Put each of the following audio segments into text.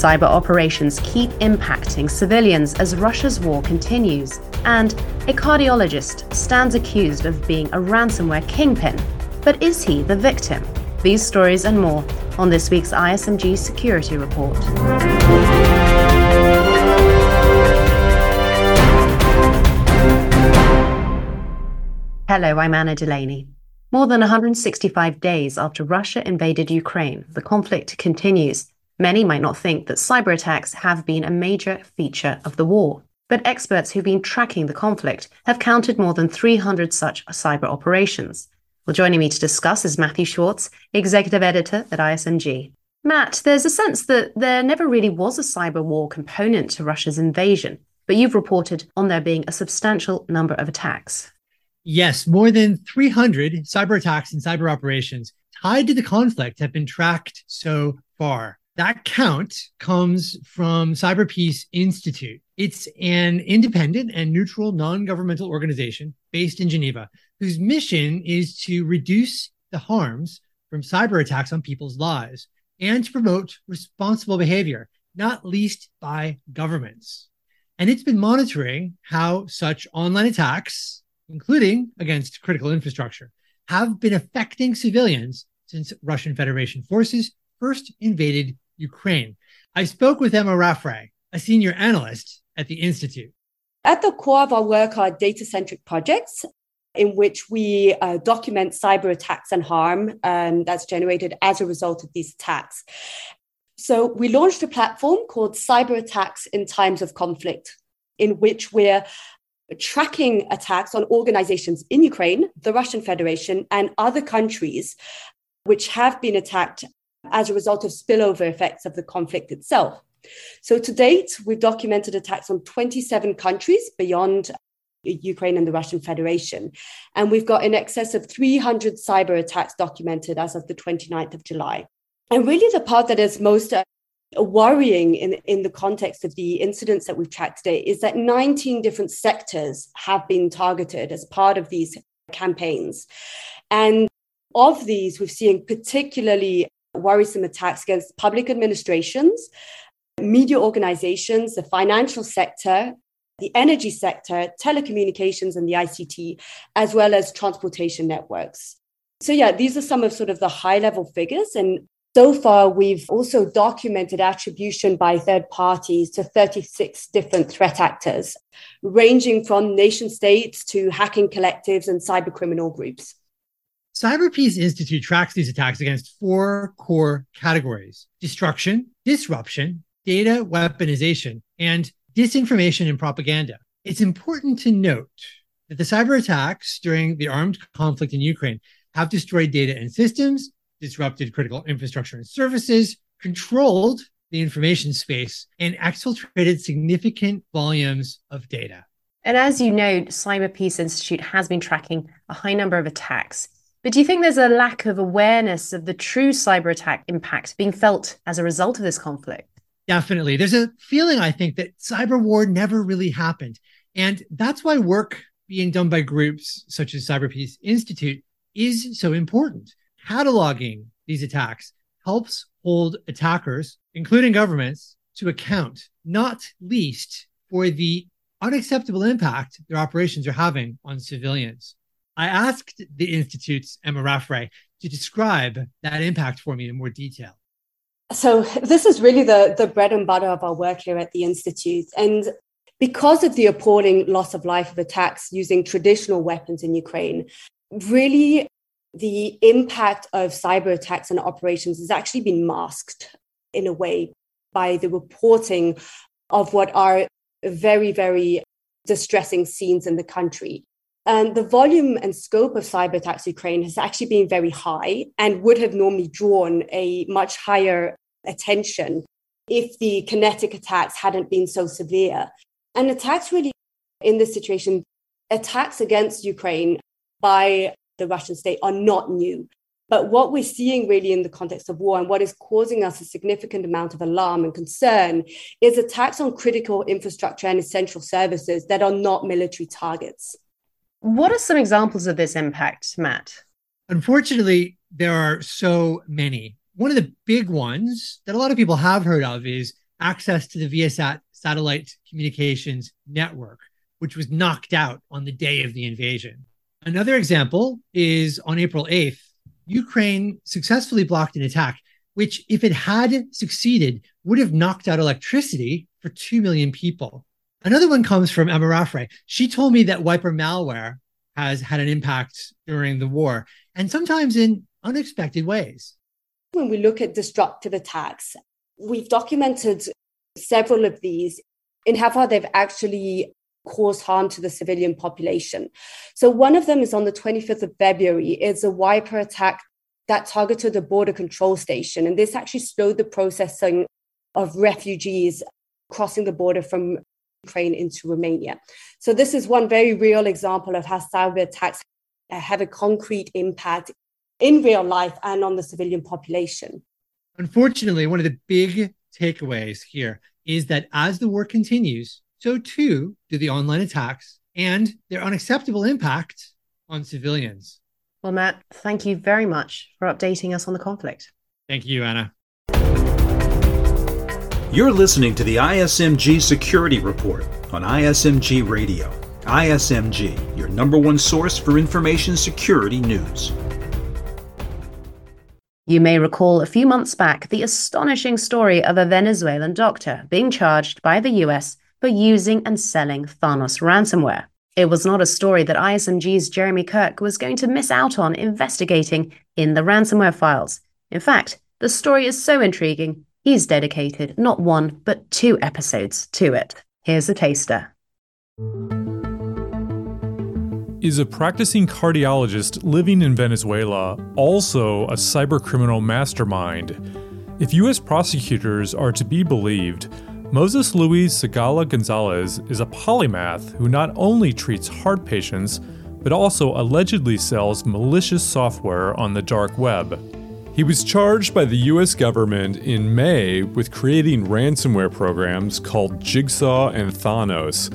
Cyber operations keep impacting civilians as Russia's war continues, and a cardiologist stands accused of being a ransomware kingpin. But is he the victim? These stories and more on this week's ISMG Security Report. Hello, I'm Anna Delaney. More than 165 days after Russia invaded Ukraine, the conflict continues. Many might not think that cyber attacks have been a major feature of the war, but experts who've been tracking the conflict have counted more than 300 such cyber operations. Well, joining me to discuss is Matthew Schwartz, executive editor at ISMG. Matt, there's a sense that there never really was a cyber war component to Russia's invasion, but you've reported on there being a substantial number of attacks. Yes, more than 300 cyber attacks and cyber operations tied to the conflict have been tracked so far. That count comes from Cyber Peace Institute. It's an independent and neutral non governmental organization based in Geneva whose mission is to reduce the harms from cyber attacks on people's lives and to promote responsible behavior, not least by governments. And it's been monitoring how such online attacks including against critical infrastructure, have been affecting civilians since Russian Federation forces first invaded Ukraine. I spoke with Emma Raffray, a senior analyst at the Institute. At the core of our work are data centric projects in which we uh, document cyber attacks and harm um, that's generated as a result of these attacks. So, we launched a platform called Cyber Attacks in Times of Conflict, in which we're tracking attacks on organizations in Ukraine, the Russian Federation, and other countries which have been attacked as a result of spillover effects of the conflict itself. So, to date, we've documented attacks on 27 countries beyond Ukraine and the Russian Federation. And we've got in excess of 300 cyber attacks documented as of the 29th of July. And really, the part that is most uh, worrying in, in the context of the incidents that we've tracked today is that 19 different sectors have been targeted as part of these campaigns. And of these, we've seen particularly worrisome attacks against public administrations, media organizations, the financial sector, the energy sector, telecommunications, and the ICT, as well as transportation networks. So, yeah, these are some of sort of the high level figures. And so far, we've also documented attribution by third parties to 36 different threat actors, ranging from nation states to hacking collectives and cyber criminal groups. Cyber Peace Institute tracks these attacks against four core categories destruction, disruption, data weaponization, and disinformation and propaganda. It's important to note that the cyber attacks during the armed conflict in Ukraine have destroyed data and systems, disrupted critical infrastructure and services, controlled the information space, and exfiltrated significant volumes of data. And as you know, Cyber Peace Institute has been tracking a high number of attacks. But do you think there's a lack of awareness of the true cyber attack impact being felt as a result of this conflict? Definitely. There's a feeling, I think, that cyber war never really happened. And that's why work being done by groups such as Cyber Peace Institute is so important cataloging these attacks helps hold attackers, including governments, to account, not least for the unacceptable impact their operations are having on civilians. I asked the Institute's Emma Raffray to describe that impact for me in more detail. So, this is really the, the bread and butter of our work here at the Institute. And because of the appalling loss of life of attacks using traditional weapons in Ukraine, really the impact of cyber attacks and operations has actually been masked in a way by the reporting of what are very, very distressing scenes in the country. And the volume and scope of cyber attacks in Ukraine has actually been very high and would have normally drawn a much higher attention if the kinetic attacks hadn't been so severe. And attacks really in this situation, attacks against Ukraine by the Russian state are not new. But what we're seeing really in the context of war and what is causing us a significant amount of alarm and concern is attacks on critical infrastructure and essential services that are not military targets. What are some examples of this impact, Matt? Unfortunately, there are so many. One of the big ones that a lot of people have heard of is access to the VSAT satellite communications network, which was knocked out on the day of the invasion. Another example is on April 8th, Ukraine successfully blocked an attack, which, if it had succeeded, would have knocked out electricity for 2 million people. Another one comes from Emma Raffray. She told me that wiper malware has had an impact during the war and sometimes in unexpected ways. When we look at destructive attacks, we've documented several of these in how far they've actually caused harm to the civilian population. So one of them is on the 25th of February. It's a wiper attack that targeted a border control station. And this actually slowed the processing of refugees crossing the border from Ukraine into Romania. So this is one very real example of how cyber attacks have a concrete impact in real life and on the civilian population. Unfortunately, one of the big takeaways here is that as the war continues, so too do the online attacks and their unacceptable impact on civilians. Well, Matt, thank you very much for updating us on the conflict. Thank you, Anna. You're listening to the ISMG Security Report on ISMG Radio. ISMG, your number one source for information security news. You may recall a few months back the astonishing story of a Venezuelan doctor being charged by the US for using and selling Thanos ransomware. It was not a story that ISMG's Jeremy Kirk was going to miss out on investigating in the ransomware files. In fact, the story is so intriguing, he's dedicated not one, but two episodes to it. Here's a taster. Is a practicing cardiologist living in Venezuela also a cybercriminal mastermind? If U.S. prosecutors are to be believed, Moses Luis Zagala Gonzalez is a polymath who not only treats heart patients, but also allegedly sells malicious software on the dark web. He was charged by the US government in May with creating ransomware programs called Jigsaw and Thanos.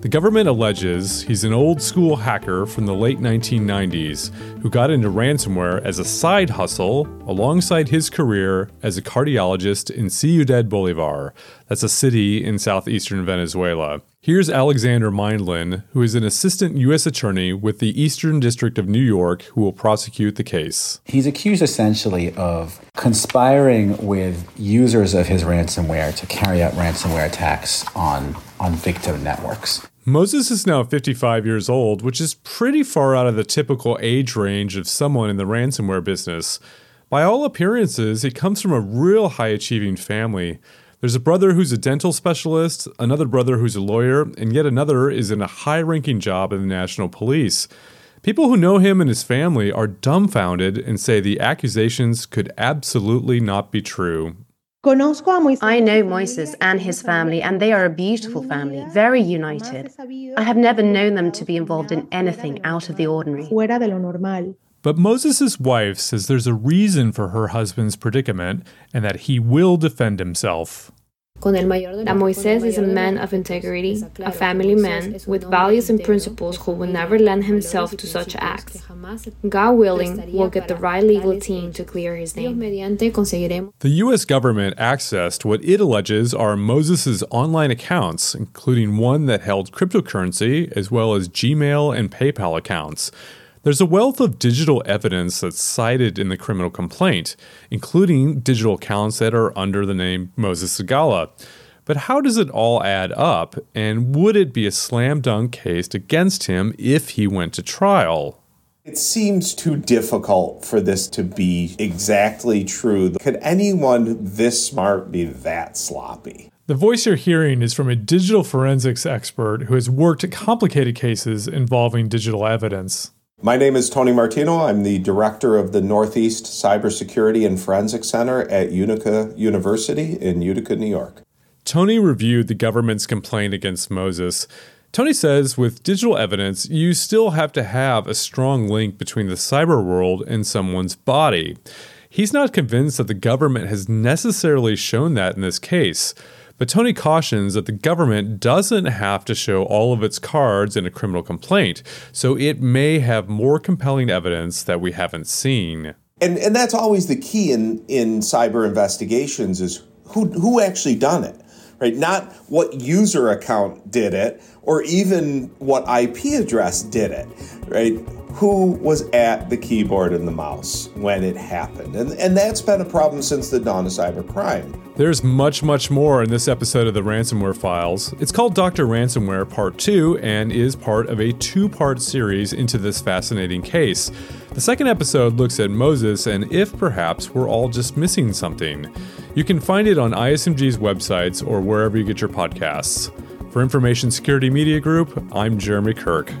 The government alleges he's an old school hacker from the late 1990s who got into ransomware as a side hustle alongside his career as a cardiologist in Ciudad Bolivar. That's a city in southeastern Venezuela. Here's Alexander Mindlin, who is an assistant U.S. attorney with the Eastern District of New York, who will prosecute the case. He's accused essentially of conspiring with users of his ransomware to carry out ransomware attacks on, on victim networks. Moses is now 55 years old, which is pretty far out of the typical age range of someone in the ransomware business. By all appearances, he comes from a real high achieving family. There's a brother who's a dental specialist, another brother who's a lawyer, and yet another is in a high ranking job in the National Police. People who know him and his family are dumbfounded and say the accusations could absolutely not be true. I know Moises and his family, and they are a beautiful family, very united. I have never known them to be involved in anything out of the ordinary. But Moses' wife says there's a reason for her husband's predicament and that he will defend himself. That Moises is a man of integrity, a family man with values and principles who will never lend himself to such acts. God willing, we'll get the right legal team to clear his name. The U.S. government accessed what it alleges are Moses' online accounts, including one that held cryptocurrency, as well as Gmail and PayPal accounts. There's a wealth of digital evidence that's cited in the criminal complaint, including digital accounts that are under the name Moses Zagala. But how does it all add up, and would it be a slam dunk case against him if he went to trial? It seems too difficult for this to be exactly true. Could anyone this smart be that sloppy? The voice you're hearing is from a digital forensics expert who has worked at complicated cases involving digital evidence. My name is Tony Martino. I'm the director of the Northeast Cybersecurity and Forensic Center at Utica University in Utica, New York. Tony reviewed the government's complaint against Moses. Tony says with digital evidence, you still have to have a strong link between the cyber world and someone's body. He's not convinced that the government has necessarily shown that in this case. But Tony cautions that the government doesn't have to show all of its cards in a criminal complaint, so it may have more compelling evidence that we haven't seen. And and that's always the key in in cyber investigations is who who actually done it. right? Not what user account did it or even what IP address did it, right? Who was at the keyboard and the mouse when it happened? And, and that's been a problem since the dawn of cybercrime. There's much, much more in this episode of the Ransomware Files. It's called Dr. Ransomware Part 2 and is part of a two part series into this fascinating case. The second episode looks at Moses and if perhaps we're all just missing something. You can find it on ISMG's websites or wherever you get your podcasts. For Information Security Media Group, I'm Jeremy Kirk.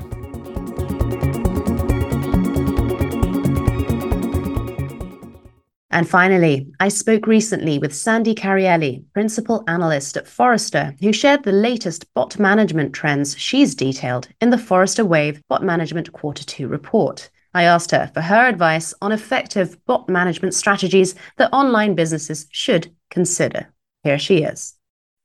And finally, I spoke recently with Sandy Carielli, principal analyst at Forrester, who shared the latest bot management trends she's detailed in the Forrester Wave Bot Management Quarter 2 report. I asked her for her advice on effective bot management strategies that online businesses should consider. Here she is.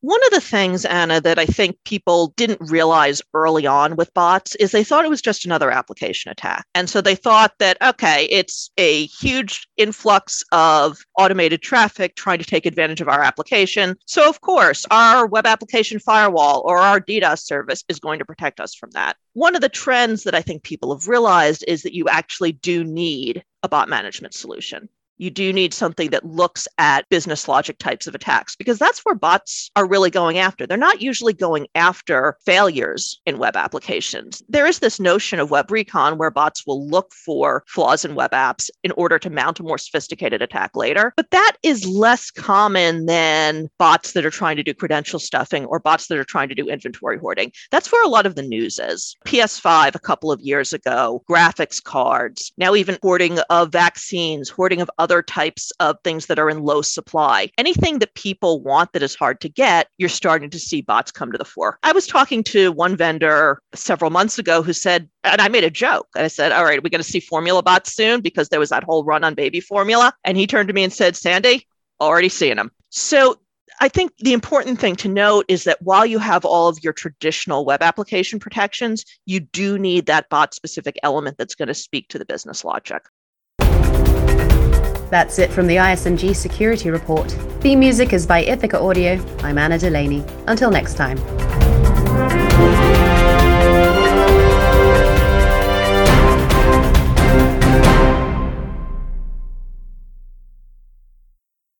One of the things, Anna, that I think people didn't realize early on with bots is they thought it was just another application attack. And so they thought that, okay, it's a huge influx of automated traffic trying to take advantage of our application. So, of course, our web application firewall or our DDoS service is going to protect us from that. One of the trends that I think people have realized is that you actually do need a bot management solution you do need something that looks at business logic types of attacks because that's where bots are really going after. They're not usually going after failures in web applications. There is this notion of web recon where bots will look for flaws in web apps in order to mount a more sophisticated attack later. But that is less common than bots that are trying to do credential stuffing or bots that are trying to do inventory hoarding. That's where a lot of the news is. PS5 a couple of years ago, graphics cards, now even hoarding of vaccines, hoarding of other other types of things that are in low supply. Anything that people want that is hard to get, you're starting to see bots come to the fore. I was talking to one vendor several months ago who said, and I made a joke. I said, All right, are we going to see formula bots soon? Because there was that whole run on baby formula. And he turned to me and said, Sandy, already seeing them. So I think the important thing to note is that while you have all of your traditional web application protections, you do need that bot specific element that's going to speak to the business logic. That's it from the ISMG Security Report. Theme music is by Ithaca Audio. I'm Anna Delaney. Until next time.